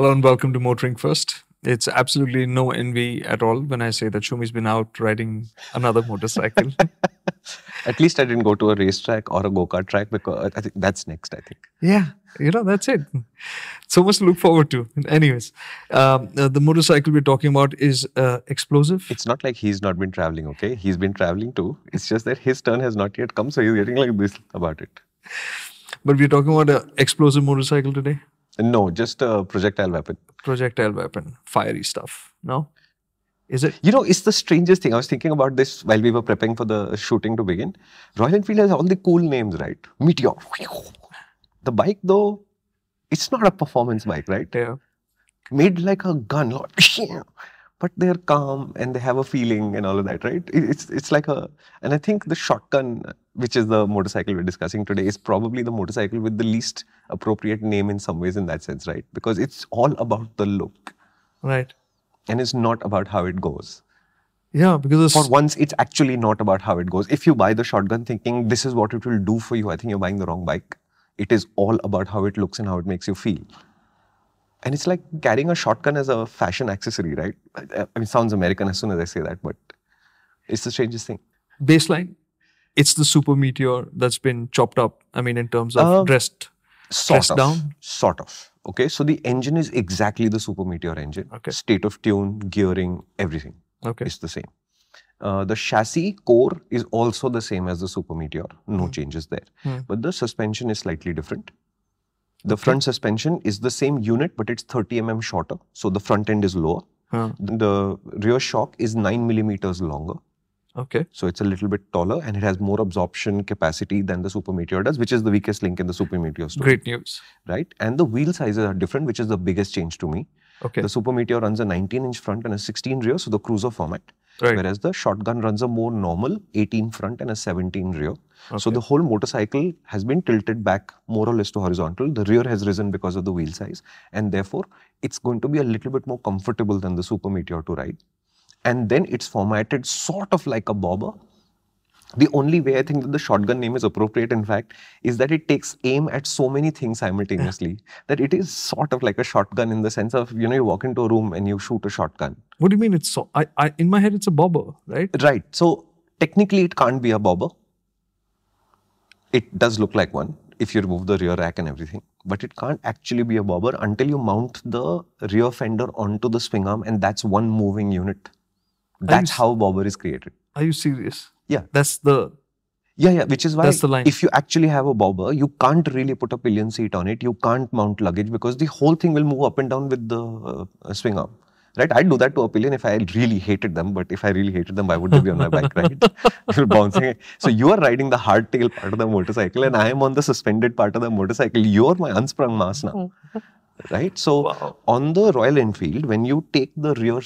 Hello and welcome to MotorInc First. It's absolutely no envy at all when I say that Shumi's been out riding another motorcycle. At least I didn't go to a racetrack or a go kart track because I think that's next. I think. yeah, you know, that's it. So much to look forward to. Anyways, um, uh, the motorcycle we're talking about is uh, explosive. It's not like he's not been traveling. Okay, he's been traveling too. It's just that his turn has not yet come, so he's getting like this about it. But we're talking about an explosive motorcycle today. No, just a projectile weapon. Projectile weapon, fiery stuff. No? Is it? You know, it's the strangest thing. I was thinking about this while we were prepping for the shooting to begin. Royal Enfield has all the cool names, right? Meteor. The bike, though, it's not a performance bike, right? Yeah. Made like a gun, but they're calm and they have a feeling and all of that, right? It's it's like a, and I think the shotgun, which is the motorcycle we're discussing today, is probably the motorcycle with the least appropriate name in some ways in that sense, right? Because it's all about the look Right. and it's not about how it goes. Yeah, because For once, it's actually not about how it goes. If you buy the shotgun thinking this is what it will do for you, I think you're buying the wrong bike. It is all about how it looks and how it makes you feel. And it's like carrying a shotgun as a fashion accessory, right? I I mean, it sounds American as soon as I say that, but it's the strangest thing. baseline, it's the Super Meteor that's been chopped up. I mean, in terms of Um, dressed. Sort Pressed of. down? Sort of. Okay, so the engine is exactly the Super Meteor engine. Okay. State of tune, gearing, everything. Okay. is the same. Uh, the chassis core is also the same as the Super Meteor. No changes there. Hmm. But the suspension is slightly different. The front suspension is the same unit, but it's 30 mm shorter. So the front end is lower. Huh. The rear shock is 9 millimeters longer. Okay. So it's a little bit taller and it has more absorption capacity than the Super Meteor does, which is the weakest link in the Super Meteor story. Great news. Right? And the wheel sizes are different, which is the biggest change to me. Okay. The Super Meteor runs a 19 inch front and a 16 rear, so the cruiser format. Right. Whereas the shotgun runs a more normal 18 front and a 17 rear. So the whole motorcycle has been tilted back more or less to horizontal. The rear has risen because of the wheel size, and therefore it's going to be a little bit more comfortable than the Super Meteor to ride. And then it's formatted sort of like a bobber. The only way I think that the shotgun name is appropriate, in fact, is that it takes aim at so many things simultaneously that it is sort of like a shotgun in the sense of you know you walk into a room and you shoot a shotgun. What do you mean it's so? I, I in my head it's a bobber, right? Right. So technically, it can't be a bobber. It does look like one if you remove the rear rack and everything, but it can't actually be a bobber until you mount the rear fender onto the swing arm, and that's one moving unit. That's how bobber is created. Are you serious? Yeah. That's the Yeah, yeah, which is why That's the line. if you actually have a bobber, you can't really put a pillion seat on it. You can't mount luggage because the whole thing will move up and down with the uh, swing arm. Right? I'd do that to a pillion if I really hated them, but if I really hated them, why would they be on my bike, right? Bouncing. So you are riding the hardtail part of the motorcycle, and I am on the suspended part of the motorcycle. You're my unsprung mass now. Right? So Wow. on the Royal Enfield, when you take the rear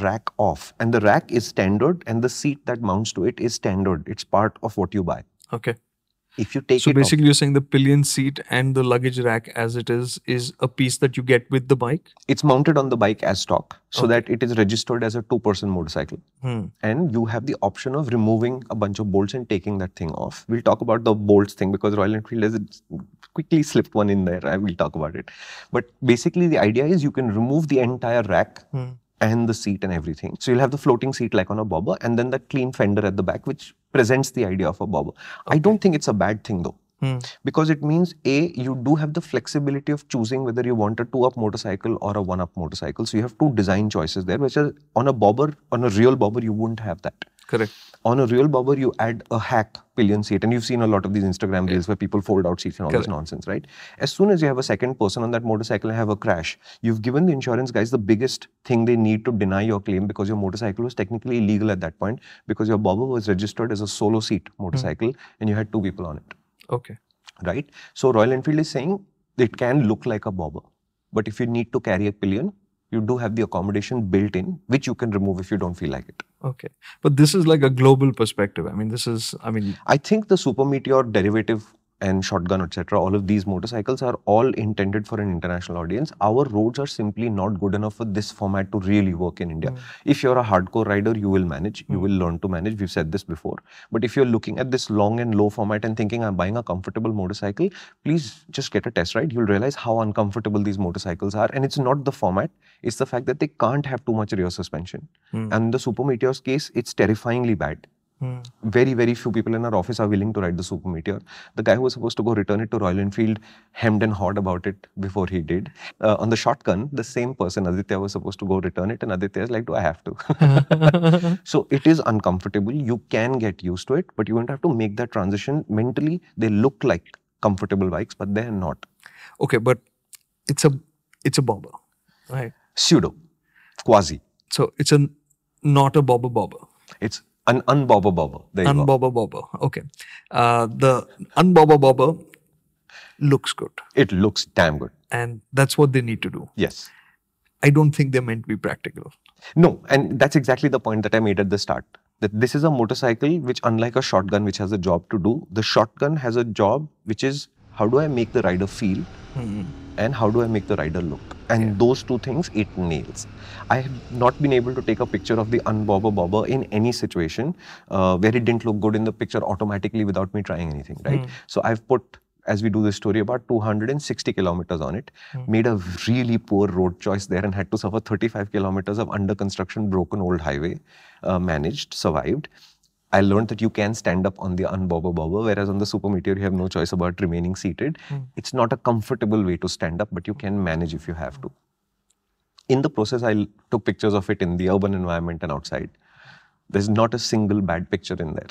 rack off, and the rack is standard, and the seat that mounts to it is standard, it's part of what you buy. okay. If you take So it off, basically, you're saying the pillion seat and the luggage rack, as it is, is a piece that you get with the bike. it's mounted on the bike as stock, so Okay. that it is registered as a two-person motorcycle. Hmm. and you have the option of removing a bunch of bolts and taking that thing off. We'll talk about the bolts thing because Royal Enfield has quickly slipped one in there. I will talk about it. But basically, the idea is you can remove the entire rack Hmm. And the seat and everything. So you'll have the floating seat like on a bobber, and then that clean fender at the back, which presents the idea of a bobber. I don't think it's a bad thing though. Hmm. Because it means A, you do have the flexibility of choosing whether you want a two up motorcycle or a one up motorcycle. So you have two design choices there, which is on a bobber, on a real bobber, you wouldn't have that. Correct. On a real bobber, you add a hack pillion seat, and you've seen a lot of these Instagram reels where people fold out seats and all Correct. this nonsense, right? As soon as you have a second person on that motorcycle and have a crash, you've given the insurance guys the biggest thing they need to deny your claim because your motorcycle was technically illegal at that point because your bobber was registered as a solo seat hmm. motorcycle and you had two people on it Okay. right? So Royal Enfield is saying it can look like a bobber, but if you need to carry a pillion, you do have the accommodation built in, which you can remove if you don't feel like it. Okay. But this is like a global perspective. I mean, this is, I mean, I think the Super Meteor derivative and shotgun, etc., all of these motorcycles are all intended for an international audience. Our roads are simply not good enough for this format to really work in India. Hmm. If you're a hardcore rider, you will manage, you hmm. will learn to manage. We've said this before. But if you're looking at this long and low format and thinking I'm buying a comfortable motorcycle, please just get a test ride. You'll realize how uncomfortable these motorcycles are. And it's not the format, it's the fact that they can't have too much rear suspension. Hmm. And the Super Meteor's case, it's terrifyingly bad. Very, very few people in our office are willing to ride the Super Meteor. The guy who was supposed to go return it to Royal Enfield hemmed and hawed about it before he did. Uh, on the shotgun, the same person, Aditya, was supposed to go return it, and Aditya is like, Do I have to? so it is uncomfortable. You can get used to it, but you won't have to make that transition mentally. They look like comfortable bikes, but they're not. Okay, but it's a it's a bobber, right? Pseudo, quasi. So it's a not a bobber bobber. It's an unbobber bobber. There you go. Unbobber bobber. Okay. Uh, the unbobber bobber looks good. It looks damn good. And that's what they need to do. Yes. I don't think they're meant to be practical. No, and that's exactly the point that I made at the start. That this is a motorcycle which, unlike a shotgun, which has a job to do, the shotgun has a job which is how do I make the rider feel and how do I make the rider look? And those two things it nails. I have not been able to take a picture of the unbobber bobber in any situation uh, where it didn't look good in the picture automatically without me trying anything, right? So I've put as we do this story about 260 kilometers on it made a really poor road choice there and had to suffer 35 kilometers of under construction broken old highway uh, managed survived I learned that you can stand up on the unbobber bobber, whereas on the Super Meteor, you have no choice about remaining seated. Hmm. It's not a comfortable way to stand up, but you can manage if you have to. In the process, I took pictures of it in the urban environment and outside. There's not a single bad picture in there.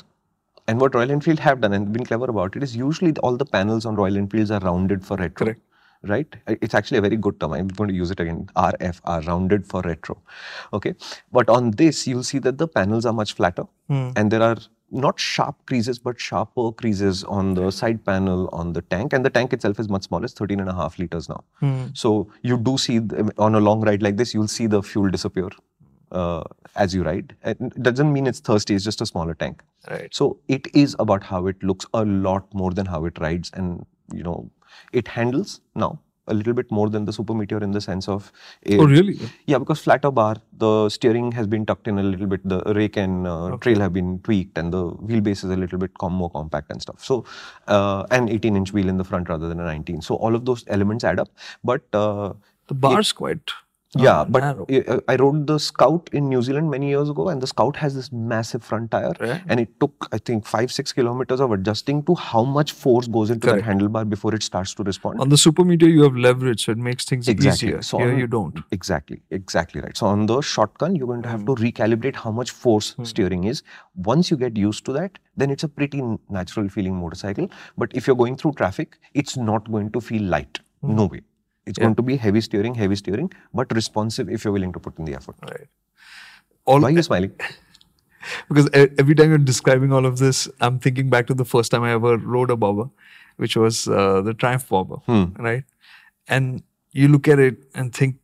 And what Royal Enfield have done and been clever about it is usually all the panels on Royal Enfields are rounded for retro. Correct. Right? It's actually a very good term. I'm going to use it again. RFR, rounded for retro. Okay. But on this, you'll see that the panels are much flatter and there are not sharp creases, but sharper creases on the side panel on the tank. And the tank itself is much smaller. It's 13 and a half liters now. So you do see the- on a long ride like this, you'll see the fuel disappear uh, as you ride. It doesn't mean it's thirsty. It's just a smaller tank. Right. So it is about how it looks a lot more than how it rides, and you know, it handles now a little bit more than the Super Meteor in the sense of. It, Oh, really? Yeah, because flatter bar, the steering has been tucked in a little bit. The rake and uh, trail have been tweaked, and the wheelbase is a little bit com- more compact and stuff. So, uh, an 18-inch wheel in the front rather than a 19. So all of those elements add up. But uh, The bar's quite. Yeah, uh, but narrow. I- rode the Scout in New Zealand many years ago, and the Scout has this massive front tire, Yeah. and it took I think five six kilometers of adjusting to how much force goes into Correct. that handlebar before it starts to respond. On the Super Meteor, you have leverage, so it makes things Exactly. easier. So Here, on- you don't. Exactly, exactly right. So on the shotgun, you're going to have to Hmm. recalibrate how much force steering is. Once you get used to that, then it's a pretty natural feeling motorcycle. But if you're going through traffic, it's not going to feel light. Hmm. No way. It's going to be heavy steering, heavy steering, but responsive if you're willing to put in the effort. Right. All Why are you smiling? because every time you're describing all of this, I'm thinking back to the first time I ever rode a bobber, which was uh, the Triumph bobber, right? And you look at it and think,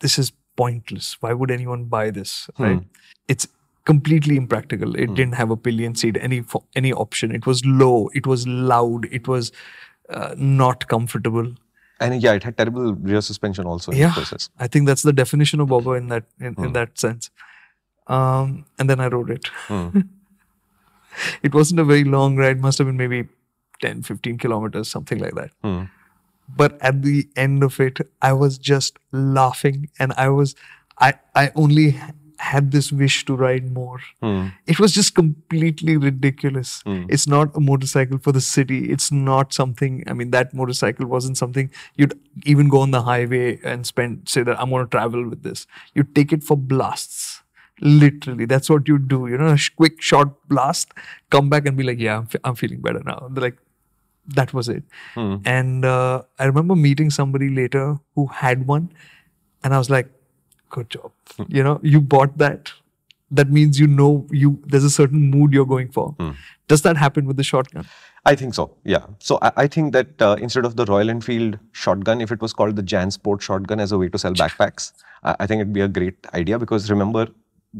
this is pointless. Why would anyone buy this, right? It's completely impractical. It didn't have a pillion seat, any any option. It was low. It was loud. It was uh, not comfortable. And yeah, it had terrible rear suspension also in yeah the process. i think that's the definition of bobber in that in, Hmm. in that sense um and then i rode it Hmm. it wasn't a very long ride must have been maybe 10 15 kilometers something like that Hmm. but at the end of it i was just laughing and i was i i only had this wish to ride more. Hmm. it was just completely ridiculous. It's not a motorcycle for the city. It's not something i mean that motorcycle wasn't something you'd even go on the highway and spend say that i'm going to travel with this. You take it for blasts. Literally that's what you do you know a quick short blast come back and be like yeah i'm, fe- I'm feeling better now. They're like that was it. And uh, i remember meeting somebody later who had one and i was like good job you know you bought that that means you know you there's a certain mood you're going for does that happen with the shotgun I think so. Yeah. So I, I think that uh, instead of the Royal Enfield shotgun, if it was called the JanSport shotgun as a way to sell backpacks, I, I think it'd be a great idea because remember,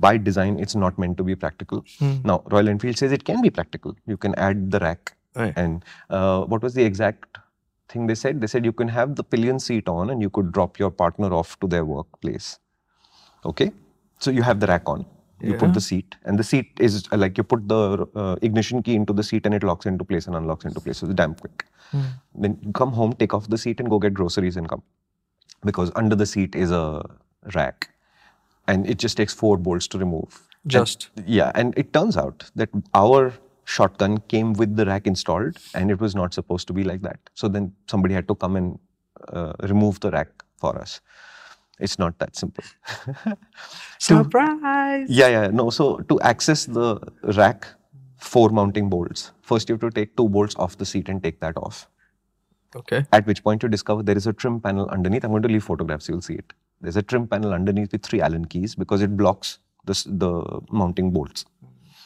by design, it's not meant to be practical. Now, Royal Enfield says it can be practical. You can add the rack Right. And uh, what was the exact thing they said? They said you can have the pillion seat on and you could drop your partner off to their workplace. Okay, so you have the rack on. You Yeah. put the seat, and the seat is like you put the uh, ignition key into the seat, and it locks into place and unlocks into place. So it's damn quick. Hmm. Then you come home, take off the seat, and go get groceries and come, because under the seat is a rack, and it just takes four bolts to remove. And- Just. yeah, and it turns out that our shotgun came with the rack installed, and it was not supposed to be like that. So then somebody had to come and uh, remove the rack for us. It's not that simple. Surprise! Yeah, yeah, no. So to access the rack, four mounting bolts. First, you have to take two bolts off the seat and take that off. Okay. At which point you discover there is a trim panel underneath. I'm going to leave photographs, you'll see it. There's a trim panel underneath with three Allen keys because it blocks the, the mounting bolts.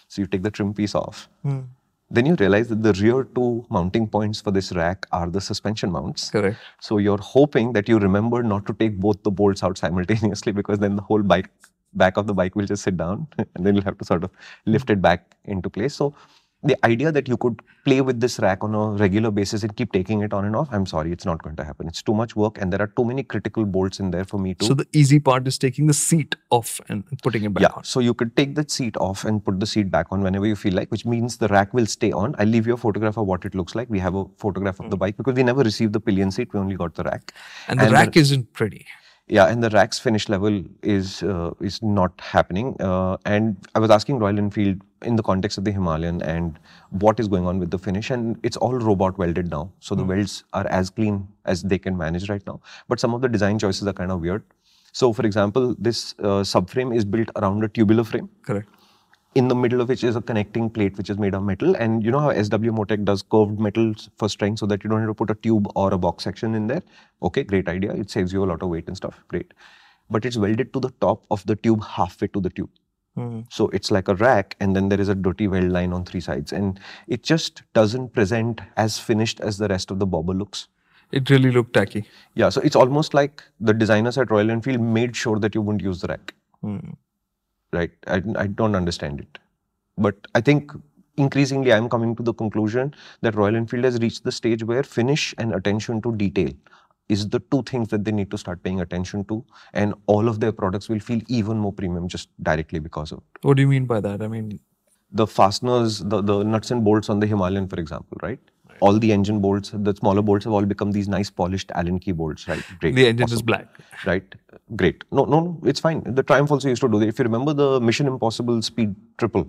So you take the trim piece off. Hmm. Then you realize that the rear two mounting points for this rack are the suspension mounts. Correct. So you're hoping that you remember not to take both the bolts out simultaneously because then the whole bike back of the bike will just sit down and then you'll have to sort of lift it back into place. So the idea that you could play with this rack on a regular basis and keep taking it on and off, I'm sorry, it's not going to happen. It's too much work and there are too many critical bolts in there for me to So the easy part is taking the seat off and putting it back yeah, on. so you could take the seat off and put the seat back on whenever you feel like, which means the rack will stay on. I'll leave you a photograph of what it looks like. We have a photograph of the bike because we never received the pillion seat, we only got the rack. And the And the- rack isn't pretty. Yeah, and the rack's finish level is uh, is not happening. Uh, and I was asking Royal Enfield in the context of the Himalayan and what is going on with the finish, and it's all robot welded now. So the welds are as clean as they can manage right now. But some of the design choices are kind of weird. So, for example, this uh, subframe is built around a tubular frame Correct. in the middle of which is a connecting plate which is made of metal. And you know how SW-Motech does curved metals for strength so that you don't have to put a tube or a box section in there? Okay, great idea. It saves you a lot of weight and stuff. Great. But it's welded to the top of the tube halfway to the tube. Hmm. So it's like a rack, and then there is a dirty weld line on three sides. And it just doesn't present as finished as the rest of the bobber looks. It really looked tacky. Yeah, so it's almost like the designers at Royal Enfield made sure that you wouldn't use the rack. Hmm. right? I, I don't understand it. But I think increasingly I'm coming to the conclusion that Royal Enfield has reached the stage where finish and attention to detail is the two things that they need to start paying attention to. And all of their products will feel even more premium just directly because of it. What do you mean by that? I mean, The fasteners, the, the nuts and bolts on the Himalayan, for example, right? All the engine bolts, the smaller bolts have all become these nice polished Allen key bolts, right? Great. the engine is black. right? Great. No, no, no, it's fine. The Triumph also used to do that. If you remember, the Mission Impossible Speed Triple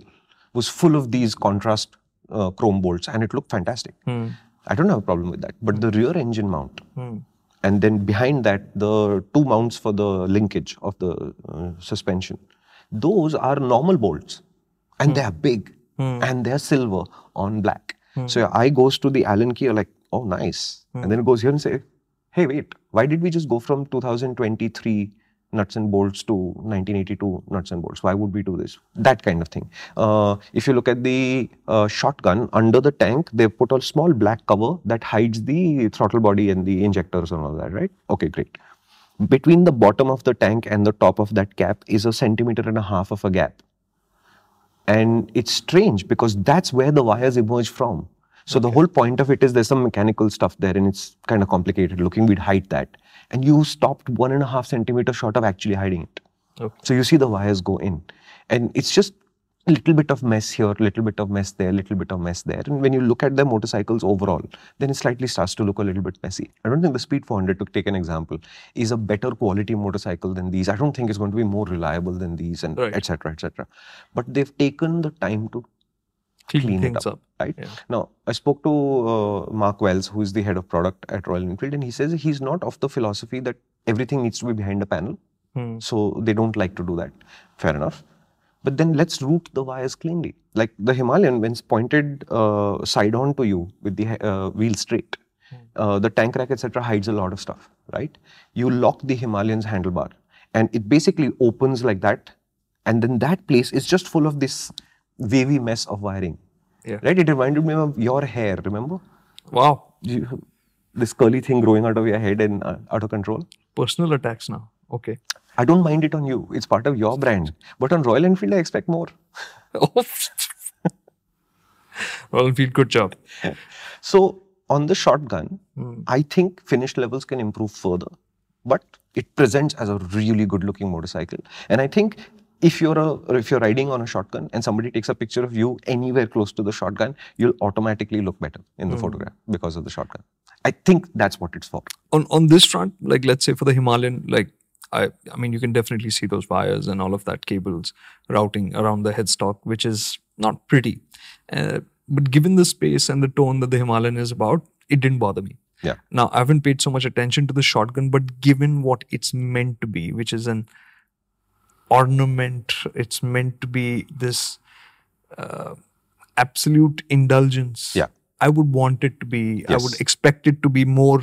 was full of these contrast uh, chrome bolts, and it looked fantastic. Hmm. I don't have a problem with that. But the rear engine mount, Hmm. And then behind that, the two mounts for the linkage of the uh, suspension, those are normal bolts, and hmm. they are big, hmm. and they are silver on black. Hmm. So your eye goes to the Allen key, you're like, oh, nice. And then it goes here and say, hey, wait, why did we just go from 2023 nuts and bolts to 1982 nuts and bolts? Why would we do this? That kind of thing. Uh, if you look at the uh, shotgun, under the tank, they put a small black cover that hides the throttle body and the injectors and all that, right? Okay, great. Between the bottom of the tank and the top of that cap is a centimeter and a half of a gap. And it's strange because that's where the wires emerge from. So the whole point of it is there's some mechanical stuff there and it's kind of complicated looking. We'd hide that. And you stopped one and a half centimeter short of actually hiding it. Okay. So you see the wires go in. And it's just a little bit of mess here, a little bit of mess there, a little bit of mess there. And when you look at the motorcycles overall, then it slightly starts to look a little bit messy. I don't think the Speed 400, to take an example, is a better quality motorcycle than these. I don't think it's going to be more reliable than these, and Right. etc. etc. But they've taken the time to Clean, it things up, up. right? Yeah. Now, I spoke to uh, Mark Wells, who is the head of product at Royal Enfield, and he says he's not of the philosophy that everything needs to be behind a panel. Hmm. So they don't like to do that. Fair enough. But then let's route the wires cleanly. Like the Himalayan, when it's pointed uh, side on to you with the uh, wheel straight, uh, the tank rack, etc., hides a lot of stuff, right? You lock the Himalayan's handlebar, and it basically opens like that, and then that place is just full of this wavy mess of wiring, Yeah. right? It reminded me of your hair. Remember, Wow. you, this curly thing growing out of your head and uh, out of control. Personal attacks now. Okay. I don't mind it on you. It's part of your brand. But on Royal Enfield, I expect more. Oh. Royal Enfield, good job. So on the shotgun, Hmm. I think finish levels can improve further, but it presents as a really good looking motorcycle. And I think if you're a if you're riding on a shotgun and somebody takes a picture of you anywhere close to the shotgun, you'll automatically look better in the photograph because of the shotgun. I think that's what it's for. on on this front, like let's say for the Himalayan, like I I mean you can definitely see those wires and all of that cables routing around the headstock, which is not pretty. Uh, but given the space and the tone that the Himalayan is about, it didn't bother me. Yeah. Now I haven't paid so much attention to the shotgun, but given what it's meant to be, which is an ornament, it's meant to be this uh, absolute indulgence. Yeah. I would want it to be. yes. I would expect it to be more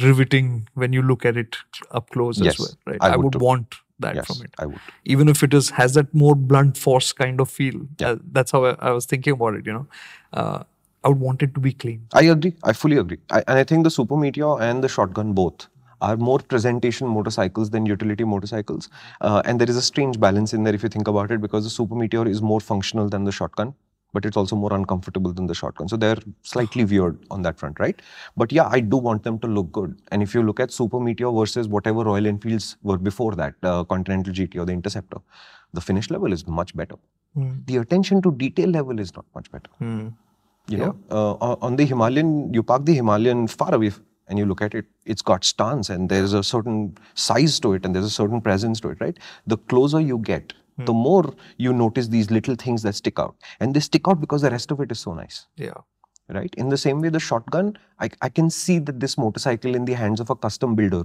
riveting when you look at it up close Yes, as well. Right. I I, would would want that yes, from it, I would. even if it is has that more blunt force kind of feel. Yeah. Uh, that's how I, I was thinking about it. You know, uh, I would want it to be clean. I agree. I fully agree. I, and I think the Super Meteor and the Shotgun both are more presentation motorcycles than utility motorcycles. Uh, and there is a strange balance in there if you think about it because the Super Meteor is more functional than the Shotgun, but it's also more uncomfortable than the Shotgun. So they're slightly weird on that front, right? But yeah, I do want them to look good. And if you look at Super Meteor versus whatever Royal Enfields were before that, uh, Continental GT or the Interceptor, the finish level is much better. Mm. The attention to detail level is not much better Mm. you know uh, on- the himalayan you park the himalayan far away and you look at it it's got stance and there's a certain size to it and there's a certain presence to it right? The closer you get hmm. the more you notice these little things that stick out. And they stick out because the rest of it is so nice. Yeah. right? In the same way the shotgun I, I can see that this motorcycle in the hands of a custom builder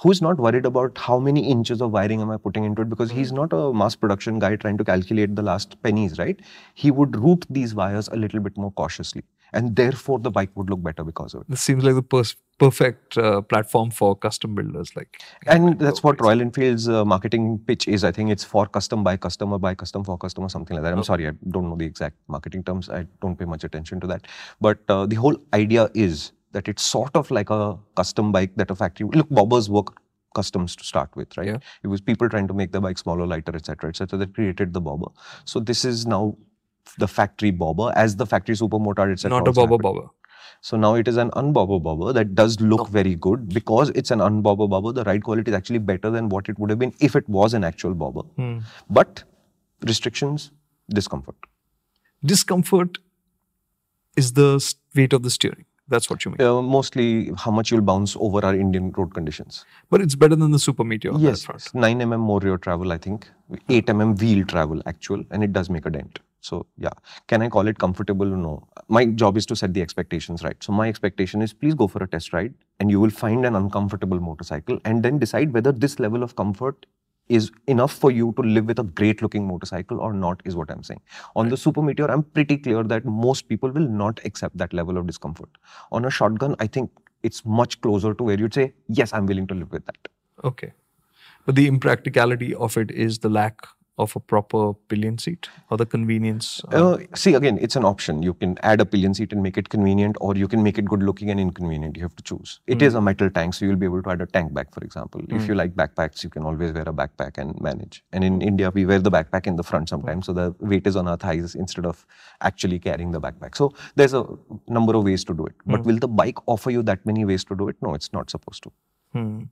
who is not worried about how many inches of wiring am i putting into it because he's hmm. not a mass production guy trying to calculate the last pennies right? He would route these wires a little bit more cautiously and therefore the bike would look better because of it. This seems like the pers- perfect uh, platform for custom builders. Like, and that's what royal enfield's uh, marketing pitch is. I think it's for custom by customer by custom for customer something like that. I'm sorry i don't know the exact marketing terms. I don't pay much attention to that. But uh, the whole idea is that it's sort of like a custom bike that a factory look bobbers work customs to start with right? Yeah. it was people trying to make the bike smaller lighter etc etc that created the bobber. So this is now the factory bobber as the factory supermotard etc not a bobber happened. bobber. So now it is an unbobber bobber that does look very good because it's an unbobber bobber. The ride quality is actually better than what it would have been if it was an actual bobber. Hmm. But restrictions, discomfort. Discomfort is the weight of the steering. That's what you mean. Uh, mostly how much you'll bounce over our Indian road conditions. But it's better than the Super Meteor yes, front. 9 mm more rear travel, I think. 8 mm wheel travel actual, and it does make a dent. So yeah, can I call it comfortable? No. My job is to set the expectations right. So my expectation is please go for a test ride, and you will find an uncomfortable motorcycle, and then decide whether this level of comfort is enough for you to live with a great looking motorcycle or not is what i'm saying on the super meteor i'm pretty clear that most people will not accept that level of discomfort on a shotgun i think it's much closer to where you'd say yes i'm willing to live with that Okay. But the impracticality of it is the lack of a proper pillion seat or the convenience. uh, Uh, see, again, it's an option. You can add a pillion seat and make it convenient, or you can make it good looking and inconvenient. You have to choose. It is a metal tank, so you'll be able to add a tank back, for example. If you like backpacks, you can always wear a backpack and manage. And in India, we wear the backpack in the front sometimes, so the weight is on our thighs instead of actually carrying the backpack. So there's a number of ways to do it. But will the bike offer you that many ways to do it? No, it's not supposed to. Hmm.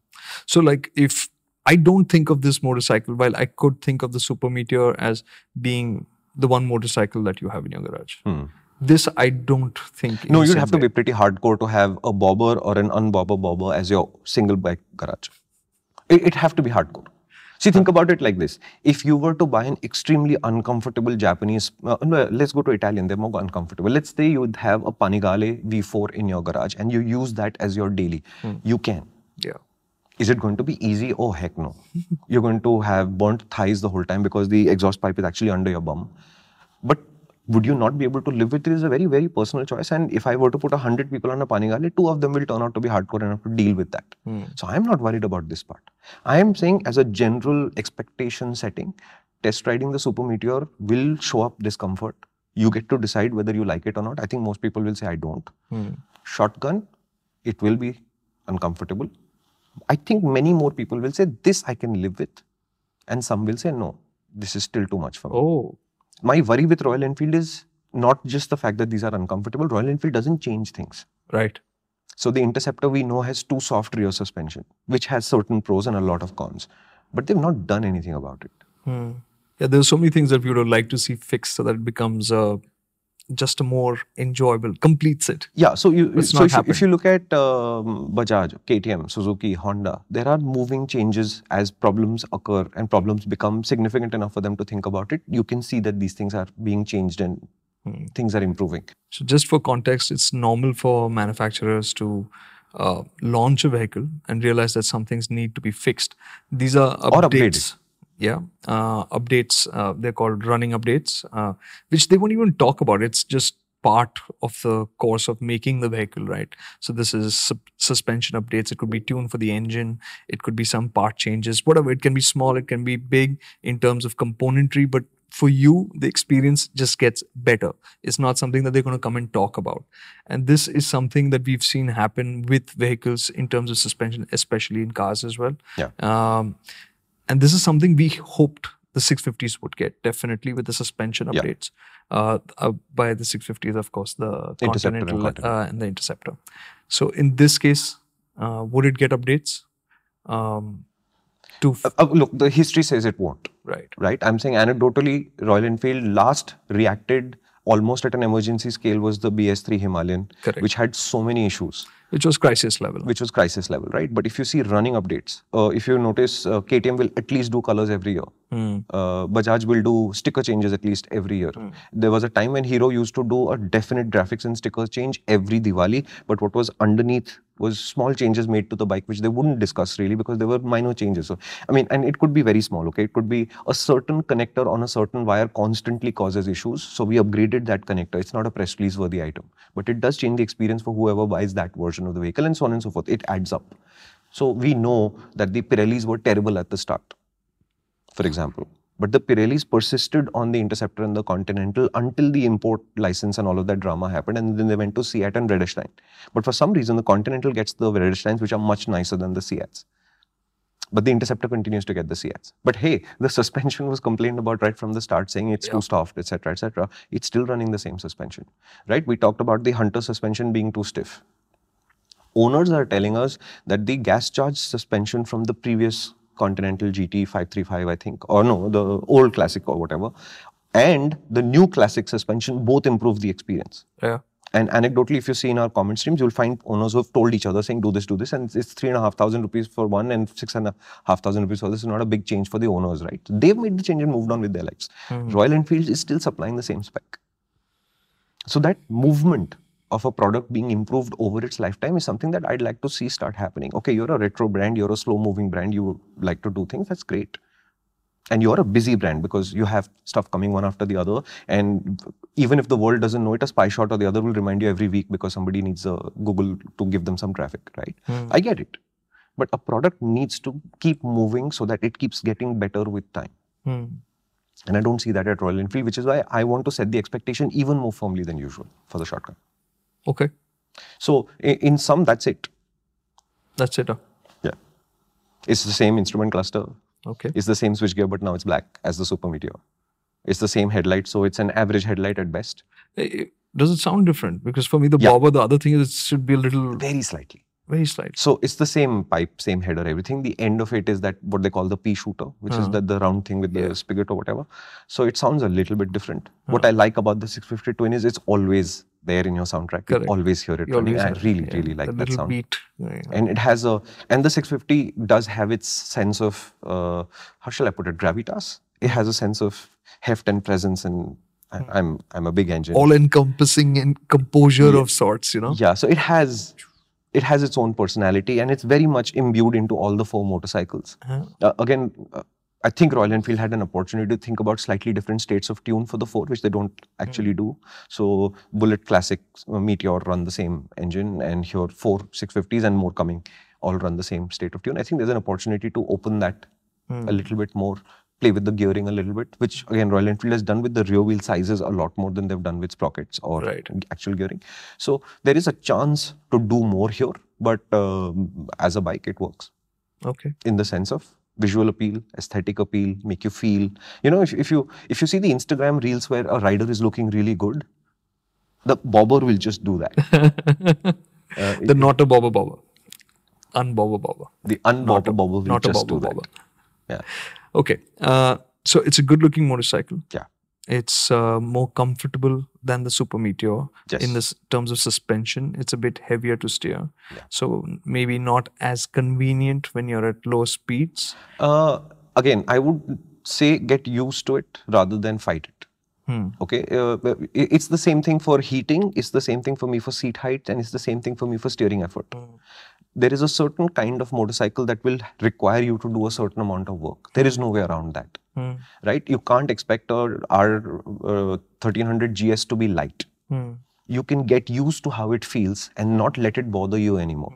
So, like, if I don't think of this motorcycle, while I could think of the Super Meteor as being the one motorcycle that you have in your garage, Hmm. this I don't think. in No, you'd have to be pretty hardcore to have a bobber or an unbobber bobber as your single bike garage. It, it have to be hardcore. See, think about it like this. If you were to buy an extremely uncomfortable Japanese, uh, no, let's go to Italian, they're more uncomfortable. Let's say you would have a Panigale V4 in your garage and you use that as your daily. You can. Yeah. Is it going to be easy? Oh, heck no. You're going to have burnt thighs the whole time because the exhaust pipe is actually under your bum. But would you not be able to live with it? it is a very, very personal choice. And if I were to put 100 people on a Panigale, two of them will turn out to be hardcore enough to deal with that. So I'm not worried about this part. I am saying, as a general expectation setting, test riding the Super Meteor will show up discomfort. You get to decide whether you like it or not. I think most people will say, I don't. Hmm. Shotgun, it will be uncomfortable. I think many more people will say, This I can live with. And some will say, No, this is still too much for me. Oh. My worry with Royal Enfield is not just the fact that these are uncomfortable, Royal Enfield doesn't change things. Right. So the Interceptor we know has too soft rear suspension, which has certain pros and a lot of cons. But they've not done anything about it. Hmm. Yeah, there's so many things that we would like to see fixed so that it becomes uh, just a more enjoyable, completes it. Yeah, so you It's so not if, you, if you look at um, Bajaj, KTM, Suzuki, Honda, there are moving changes as problems occur and problems become significant enough for them to think about it. You can see that these things are being changed and Hmm. things are improving. So, just for context, it's normal for manufacturers to uh, launch a vehicle and realize that some things need to be fixed. These are updates. Yeah, uh, updates. Uh, they're called running updates, uh, which they won't even talk about. It's just part of the course of making the vehicle, right? So this is sup- suspension updates. It could be tuned for the engine. It could be some part changes. Whatever. It can be small. It can be big in terms of componentry, but for you, the experience just gets better. It's not something that they're going to come and talk about. And this is something that we've seen happen with vehicles in terms of suspension, especially in cars as well. Yeah. Um, and this is something we hoped the 650s would get definitely with the suspension Yeah. updates. Uh, uh, by the 650s, of course, the Interceptor and Continental Continental. Uh, and the Interceptor. So in this case, uh, would it get updates? Um, to f- Uh, uh, look, the history says it won't. right. right? I'm saying anecdotally, Royal Enfield last reacted almost at an emergency scale was the BS3 Himalayan, Correct. which had so many issues, Which was crisis level. which was crisis level, right? But if you see running updates, uh, if you notice, uh, KTM will at least do colors every year. Hmm. Uh, Bajaj will do sticker changes at least every year. There was a time when Hero used to do a definite graphics and stickers change every Diwali, but what was underneath was small changes made to the bike, which they wouldn't discuss really because they were minor changes. So, I mean, and it could be very small, okay? It could be a certain connector on a certain wire constantly causes issues. So, we upgraded that connector. It's not a press release worthy item, but it does change the experience for whoever buys that version of the vehicle and so on and so forth. It adds up. So, we know that the Pirellis were terrible at the start for example. But the Pirellis persisted on the Interceptor and the Continental until the import license and all of that drama happened, and then they went to CEAT and Redestein. But for some reason, the Continental gets the Redesteins, which are much nicer than the CEATs. But the Interceptor continues to get the CEATs. But hey, the suspension was complained about right from the start, saying it's too soft, etc., etc. It's still running the same suspension, right? We talked about the Hunter suspension being too stiff owners are telling us that the gas charge suspension from the previous Continental GT 535, I think, or no, the old classic or whatever, and the new classic suspension both improve the experience. Yeah. And anecdotally, if you see in our comment streams, you'll find owners who have told each other saying, do this, do this, and it's three and a half thousand rupees for one and six and a half thousand rupees for this. is not a big change for the owners, right? They've made the change and moved on with their lives. Hmm. Royal Enfield is still supplying the same spec. So that movement of a product being improved over its lifetime is something that I'd like to see start happening. Okay, you're a retro brand, you're a slow moving brand, you like to do things, that's great. And you're a busy brand because you have stuff coming one after the other. And even if the world doesn't know it, a spy shot or the other will remind you every week because somebody needs a Google to give them some traffic, right? I get it. But a product needs to keep moving so that it keeps getting better with time. Hmm. And I don't see that at Royal Enfield, which is why I want to set the expectation even more firmly than usual for the shotgun. Okay. So in sum, that's it. That's it. huh? Yeah. It's the same instrument cluster. Okay. It's the same switchgear, but now it's black as the Super Meteor. It's the same headlight, so it's an average headlight at best. Eh, eh, Does it sound different? Because for me, the Yeah. bobber, the other thing is it should be a little Very slightly. Very slight. So it's the same pipe, same header, everything. The end of it is that what they call the P shooter, which is Uh-huh. the, the round thing with the Yeah. spigot or whatever. So it sounds a little bit different. What I like about the 650 Twin is it's always there in your soundtrack. Correct. You always hear it You running. always I have- really, yeah, really like the that little sound. beat. Yeah. and it has a and the 650 does have its sense of uh, how shall I put it gravitas. It has a sense of heft and presence, and I, I'm I'm a big engine. All encompassing and composure of sorts, you know? yeah, so it has it has its own personality, and it's very much imbued into all the four motorcycles. Uh-huh. Uh, again. Uh, I think Royal Enfield had an opportunity to think about slightly different states of tune for the four, which they don't actually do. So Bullet Classic, uh, Meteor run the same engine, and here four 650s and more coming all run the same state of tune. I think there's an opportunity to open that a little bit more, play with the gearing a little bit, which again Royal Enfield has done with the rear wheel sizes a lot more than they've done with sprockets or Right. actual gearing. So there is a chance to do more here, but um, as a bike, it works Okay. in the sense of visual appeal aesthetic appeal make you feel you know if, if you if you see the instagram reels where a rider is looking really good The bobber will just do that. Uh, the not a bobber bobber. Unbobber bobber. the unbobber bobber will Not a just bobber do that. bobber. Yeah. Okay. Uh, so it's a good looking motorcycle. Yeah. It's uh, more comfortable than the Super Meteor Yes. in this terms of suspension. It's a bit heavier to steer. Yeah. So maybe not as convenient when you're at low speeds. Uh, again, I would say get used to it rather than fight it. Hmm. Okay, uh, it's the same thing for heating. It's the same thing for me for seat height, and it's the same thing for me for steering effort. There is a certain kind of motorcycle that will require you to do a certain amount of work. There is no way around that, Hmm. right? You can't expect our, our uh, 1300 GS to be light. Hmm. You can get used to how it feels and not let it bother you anymore.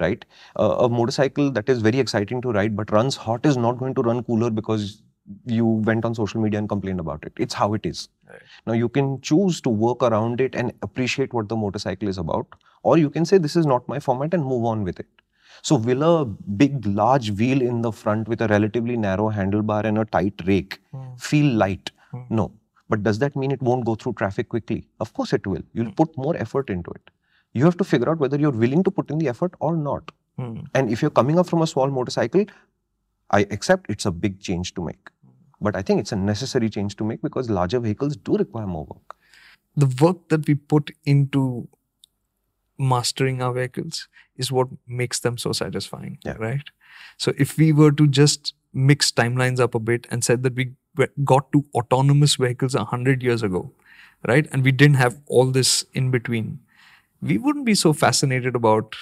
Right? Uh, a motorcycle that is very exciting to ride but runs hot is not going to run cooler because you went on social media and complained about it. It's how it is. Right. Now you can choose to work around it and appreciate what the motorcycle is about, or you can say this is not my format and move on with it. So will a big large wheel in the front with a relatively narrow handlebar and a tight rake hmm. feel light? Hmm. No. But does that mean it won't go through traffic quickly? Of course it will. You'll hmm. put more effort into it. You have to figure out whether you're willing to put in the effort or not. Hmm. And if you're coming up from a small motorcycle, I accept it's a big change to make. But I think it's a necessary change to make because larger vehicles do require more work. the work that we put into mastering our vehicles is what makes them so satisfying Yeah. right so if we were to just mix timelines up a bit and said that we got to autonomous vehicles 100 years ago right and we didn't have all this in between we wouldn't be so fascinated about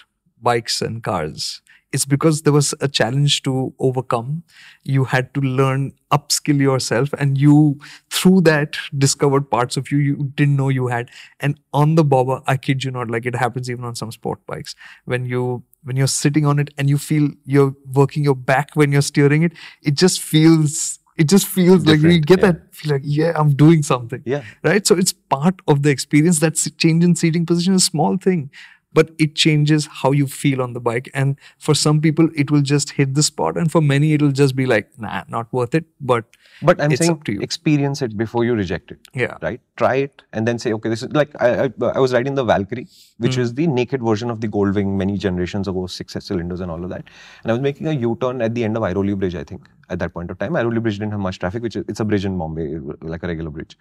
bikes and cars it's because there was a challenge to overcome. You had to learn upskill yourself and you through that discovered parts of you you didn't know you had. And on the bobber i kid you not like it happens even on some sport bikes. When you when you're sitting on it and you feel you're working your back when you're steering it it just feels it just feels like you get yeah. that feel like yeah i'm doing something. Yeah. right? So it's part of the experience. That change in seating position is a small thing but it changes how you feel on the bike and for some people it will just hit the spot and for many it'll just be like nah not worth it but But I'm saying up to you. experience it before you reject it. yeah Right? Try it and then say, okay, this is like I, I, I was riding the Valkyrie, which hmm. is the naked version of the Goldwing many generations ago, six cylinders and all of that. And I was making a U-turn at the end of Airoli Bridge, I think, at that point of time. Airoli Bridge didn't have much traffic, which is it's a bridge in Bombay, like a regular bridge.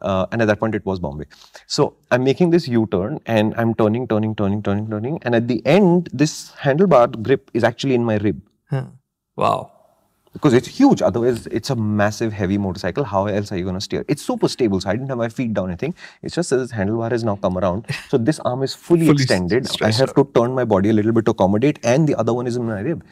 Uh, and at that point, it was Bombay. So I'm making this U-turn and I'm turning, turning, turning, turning, turning. And at the end, this handlebar grip is actually in my rib wow because it's huge. Otherwise, it's a massive, heavy motorcycle. How else are you going to steer? It's super stable, so I didn't have my feet down. anything. It's just that this handlebar has now come around. So this arm is fully, Fully extended. I have to turn my body a little bit to accommodate, and the other one is in my rib.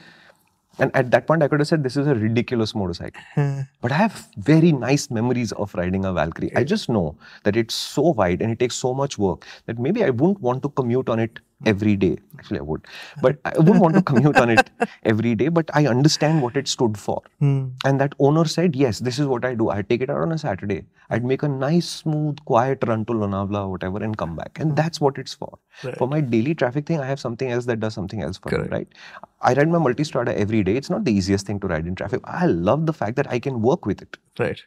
And at that point, I could have said, This is a ridiculous motorcycle. Hmm. but I have very nice memories of riding a Valkyrie. I just know that it's so wide and it takes so much work that maybe I wouldn't want to commute on it every day. Actually, I would. But I wouldn't want to commute on it every day. But I understand what it stood for. Hmm. And that owner said, Yes, this is what I do. I'd take it out on a Saturday. I'd make a nice, smooth, quiet run to Lonavala or whatever and come back. And that's what it's for. Right. For my daily traffic thing, I have something else that does something else for Correct. me, right? I ride my multistrada every day. It's not the easiest thing to ride in traffic. I love the fact that I can work with it. right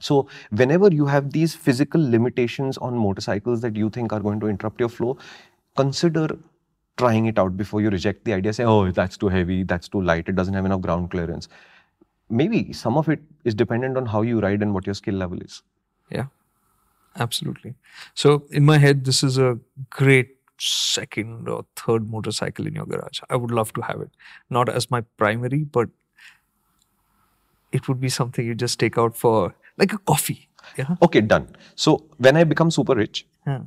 So, whenever you have these physical limitations on motorcycles that you think are going to interrupt your flow, consider trying it out before you reject the idea. Say, oh, that's too heavy, that's too light, it doesn't have enough ground clearance. Maybe some of it is dependent on how you ride and what your skill level is. Yeah, absolutely. So in my head, this is a great second or third motorcycle in your garage. I would love to have it, not as my primary, but it would be something you just take out for like a coffee. Yeah. Okay, done. So, when I become super rich, yeah.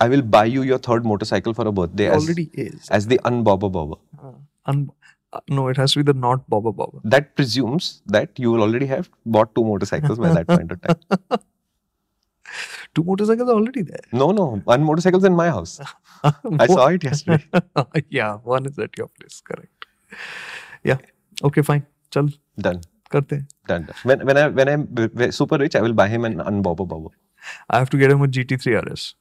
I will buy you your third motorcycle for a birthday It as, already is. as the unbobber bobber. Un- uh, no, it has to be the not bobber bobber. That presumes that you will already have bought two motorcycles by that point of time. Two motorcycles are already there. No, no, one motorcycle's in my house. I saw it yesterday. yeah, one is at your place. Correct. Yeah. Okay, fine. Chal, Done. karte. Done. done. When when I when I'm super rich, I will buy him an unbobber bobber. I have to get him a GT3 RS.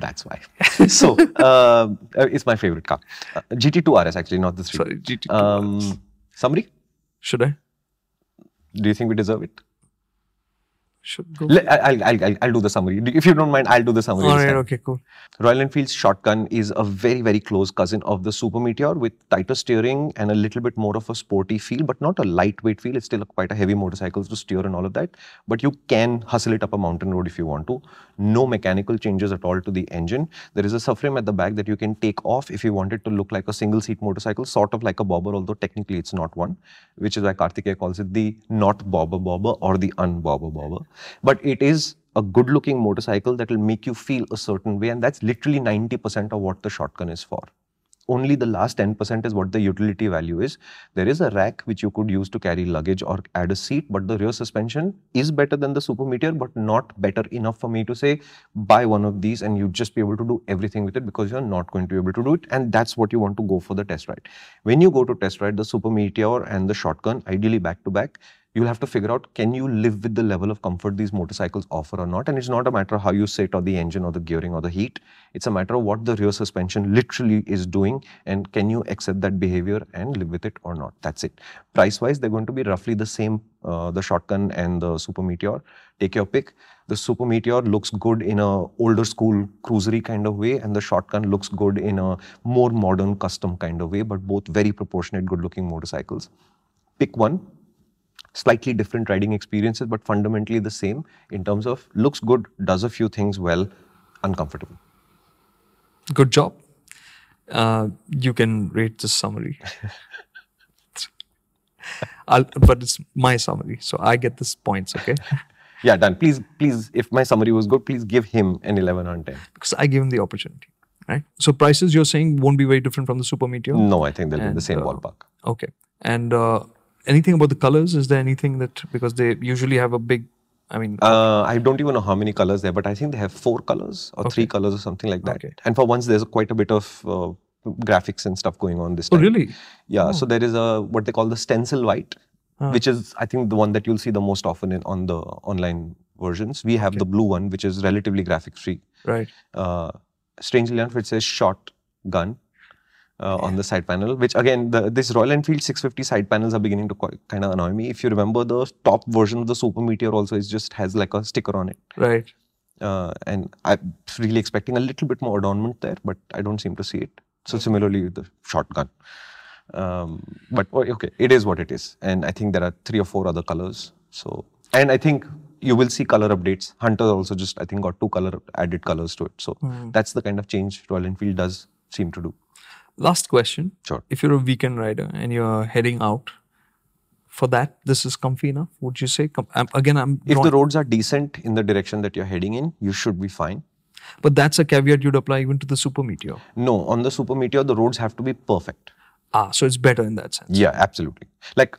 That's why. so uh, uh, it's my favorite car. Uh, GT2 RS actually, not the three. Sorry, GT2 RS. Um, somebody, Should I? do you think we deserve it? Should go. I'll, I'll, I'll, I'll do the summary. If you don't mind, I'll do the summary. All right. Okay. Cool. Royal Enfield's shotgun is a very, very close cousin of the Super Meteor with tighter steering and a little bit more of a sporty feel, but not a lightweight feel. It's still a, quite a heavy motorcycle to steer and all of that. But you can hustle it up a mountain road if you want to. No mechanical changes at all to the engine. There is a subframe at the back that you can take off if you want it to look like a single seat motorcycle, sort of like a bobber, although technically it's not one, which is why Kartikeya calls it the not bobber bobber or the unbobber bobber. But it is a good looking motorcycle that will make you feel a certain way and that's literally 90% of what the shotgun is for. Only the last 10% is what the utility value is. There is a rack which you could use to carry luggage or add a seat but the rear suspension is better than the super meteor but not better enough for me to say buy one of these and you just be able to do everything with it because you're not going to be able to do it. And that's what you want to go for the test ride. When you go to test ride the super meteor and the shotgun ideally back to back you'll have to figure out can you live with the level of comfort these motorcycles offer or not? And it's not a matter of how you sit or the engine or the gearing or the heat. It's a matter of what the rear suspension literally is doing and can you accept that behavior and live with it or not? That's it. Price wise they're going to be roughly the same uh, the shotgun and the super meteor. Take your pick. The super meteor looks good in a older school cruisery kind of way and the shotgun looks good in a more modern custom kind of way but both very proportionate good looking motorcycles. Pick one slightly different riding experiences, but fundamentally the same in terms of looks good, does a few things well, uncomfortable. Good job. Uh, you can rate this summary. I'll, but it's my summary, so I get this points, okay? Yeah, done. Please, please, if my summary was good, please give him an 11 on 10. Because I gave him the opportunity, right? So prices you're saying won't be very different from the Super Meteor. No, I think they'll be in the same uh, ballpark. Okay. And uh, anything about the colors? Is there anything that because they usually have a big, I mean, Uh, I don't even know how many colors there, but I think they have four colors or three colors or something like that. Okay. And for once, there's quite a bit of uh, graphics and stuff going on this time. oh really? Yeah, so there is a what they call the stencil white, Ah. which is I think the one that you'll see the most often in on the online versions. We have the blue one, which is relatively graphics free. Right. Uh, strangely enough, it says shot gun uh, on the side panel, which again, the, this Royal Enfield 650 side panels are beginning to kind of annoy me. If you remember, the top version of the Super Meteor also is just has like a sticker on it. Right. Uh, and I'm really expecting a little bit more adornment there, but I don't seem to see it. So similarly with the shotgun. Um, but okay, it is what it is, and I think there are three or four other colors. So, and I think you will see color updates. Hunter also just I think got two color added colors to it. So that's the kind of change Royal Enfield does seem to do. Last question. Sure. If you're a weekend rider and you're heading out, for that, this is comfy enough. Would you say? Com- I'm, again, I'm. If the roads are decent in the direction that you're heading in, you should be fine. but that's a caveat you'd apply even to the Super Meteor. No, on the Super Meteor, the roads have to be perfect. Ah, so it's better in that sense. Yeah, absolutely. Like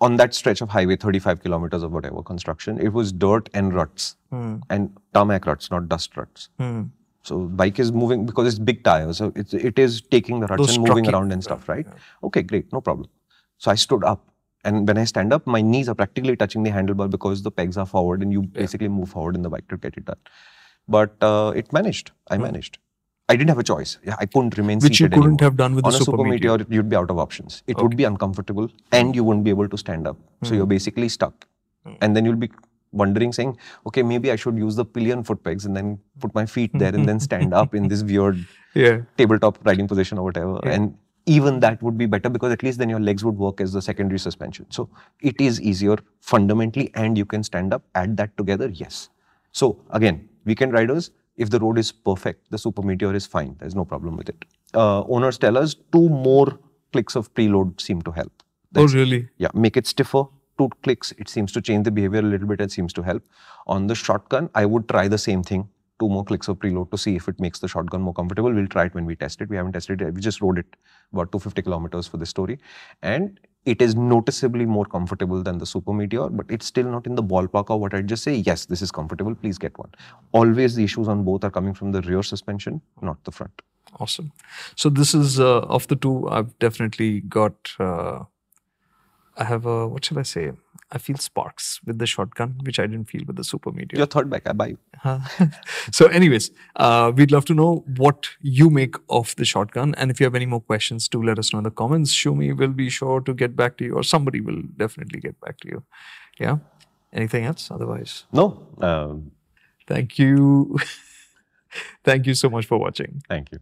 on that stretch of highway, 35 kilometers of whatever construction, it was dirt and ruts and tarmac ruts, not dust ruts. Hmm. So bike is moving because it's big tires, so it's it is taking the ruts Those and moving around and stuff, right? Okay, great, no problem. So I stood up, and when I stand up, my knees are practically touching the handlebar because the pegs are forward, and you basically move forward in the bike to get it done. But uh, it managed. I managed. I didn't have a choice. Yeah, I couldn't remain Hmm. Which you seated couldn't anymore. have done with On the a Super Super Meteor. Meteor, you'd be out of options. It would be uncomfortable, and you wouldn't be able to stand up. So Hmm. you're basically stuck, and then you'll be wondering, saying, "Okay, maybe I should use the pillion foot pegs and then put my feet there and then stand up in this weird Yeah. tabletop riding position or whatever." And even that would be better because at least then your legs would work as the secondary suspension. So it is easier fundamentally, and you can stand up. Add that together, yes. So again, weekend riders, if the road is perfect, the Super Meteor is fine. There's no problem with it. Uh, owners tell us two more clicks of preload seem to help. Oh, really? Yeah, make it stiffer. Two clicks, it seems to change the behavior a little bit. It seems to help. On the shotgun, I would try the same thing. Two more clicks of preload to see if it makes the shotgun more comfortable. We'll try it when we test it. We haven't tested it. We just rode it about 250 kilometers for this story, and it is noticeably more comfortable than the Super Meteor. But it's still not in the ballpark of what I'd just say. Yes, this is comfortable. Please get one. Always the issues on both are coming from the rear suspension, not the front. Awesome. So this is uh, of the two. I've definitely got. Uh, I have a what shall I say? I feel sparks with the shotgun, which I didn't feel with the Super Meteor. Your third back, I buy. Huh. so, anyways, uh, we'd love to know what you make of the shotgun, and if you have any more questions, do let us know in the comments. Shumi will be sure to get back to you, or somebody will definitely get back to you. Yeah. Anything else? Otherwise, No, uh, thank you. thank you so much for watching. thank you.